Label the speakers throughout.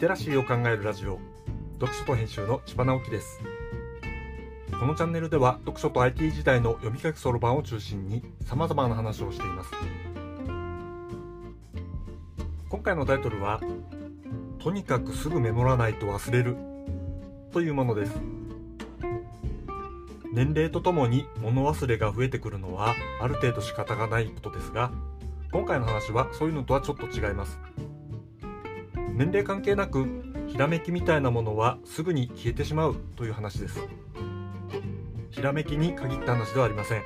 Speaker 1: テラシーを考えるラジオ。読書と編集の千葉直樹です。このチャンネルでは読書と IT 時代の読み書きそろばんを中心に様々な話をしています。今回のタイトルはとにかくすぐメモらないと忘れるというものです。年齢とともに物忘れが増えてくるのはある程度仕方がないことですが今回の話はそういうのとはちょっと違います。年齢関係なくひらめきみたいなものはすぐに消えてしまうという話です。ひらめきに限った話ではありません。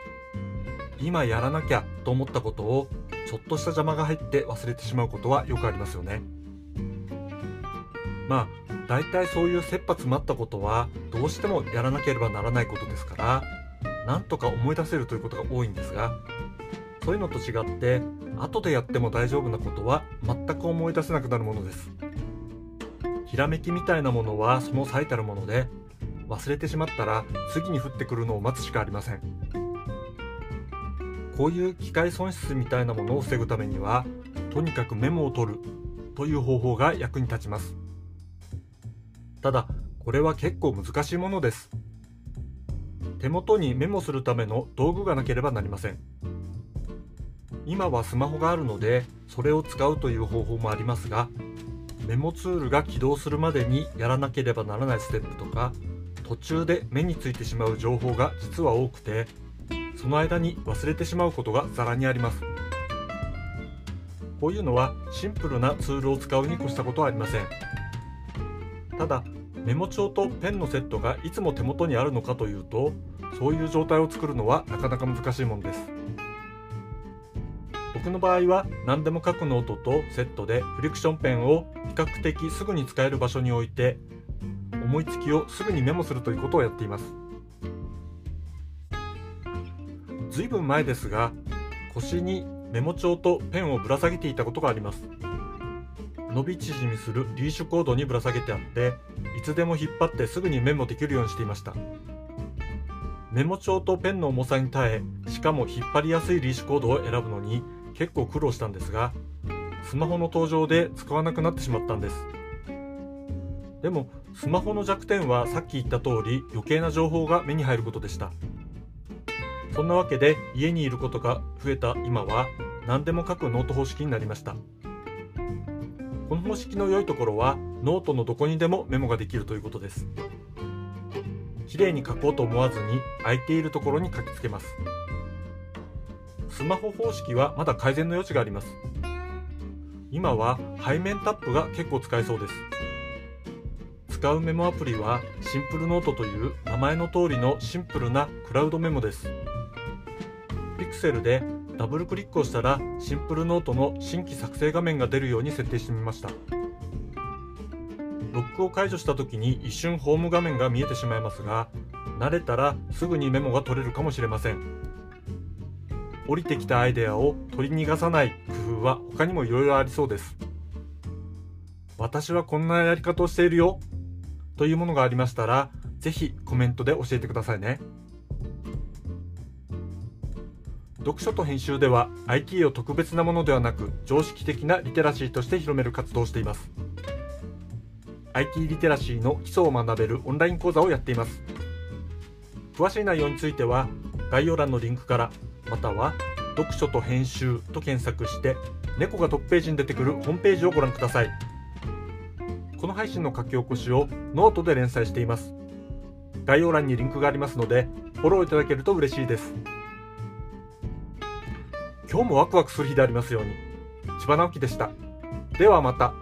Speaker 1: 今やらなきゃと思ったことをちょっとした邪魔が入って忘れてしまうことはよくありますよね。まあ大体そういう切羽詰まったことはどうしてもやらなければならないことですからなんとか思い出せるということが多いんですがそういうのと違って後でやっても大丈夫なことは全く思い出せなくなるものです。ひらめきみたいなものはその最たるもので忘れてしまったら次に降ってくるのを待つしかありません。こういう機械損失みたいなものを防ぐためにはとにかくメモを取るという方法が役に立ちます。ただこれは結構難しいものです。手元にメモするための道具がなければなりません。今はスマホがあるのでそれを使うという方法もありますがメモツールが起動するまでにやらなければならないステップとか途中で目についてしまう情報が実は多くてその間に忘れてしまうことがざらにあります。こういうのはシンプルなツールを使うに越したことはありません。ただメモ帳とペンのセットがいつも手元にあるのかというとそういう状態を作るのはなかなか難しいものです。僕の場合は何でも書くノートとセットでフリクションペンを比較的すぐに使える場所に置いて思いつきをすぐにメモするということをやっています。ずいぶん前ですが腰にメモ帳とペンをぶら下げていたことがあります。伸び縮みするリーシュコードにぶら下げてあっていつでも引っ張ってすぐにメモできるようにしていました。メモ帳とペンの重さに耐えしかも引っ張りやすいリーシュコードを選ぶのに結構苦労したんですがスマホの登場で使わなくなってしまったんです。でもスマホの弱点はさっき言った通り余計な情報が目に入ることでした。そんなわけで家にいることが増えた今は何でも書くノート方式になりました。この方式の良いところはノートのどこにでもメモができるということです。綺麗に書こうと思わずに空いているところに書きつけます。スマホ方式はまだ改善の余地があります。今は背面タップが結構使えそうです。使うメモアプリは Simplenote という名前の通りのシンプルなクラウドメモです。ピクセルでダブルクリックをしたらシンプルノートの新規作成画面が出るように設定してみました。ロックを解除した時に一瞬ホーム画面が見えてしまいますが慣れたらすぐにメモが取れるかもしれません。降りてきたアイデアを取り逃がさない工夫は他にもいろいろありそうです私はこんなやり方をしているよというものがありましたらぜひコメントで教えてくださいね。読書と編集では IT を特別なものではなく常識的なリテラシーとして広める活動をしています。IT リテラシーの基礎を学べるオンライン講座をやっています。詳しい内容については概要欄のリンクからまたは読書と編集と検索して猫がトップページに出てくるホームページをご覧ください。この配信の書き起こしをノートで連載しています。概要欄にリンクがありますのでフォローいただけると嬉しいです。今日もワクワクする日でありますように。千葉直樹でした。ではまた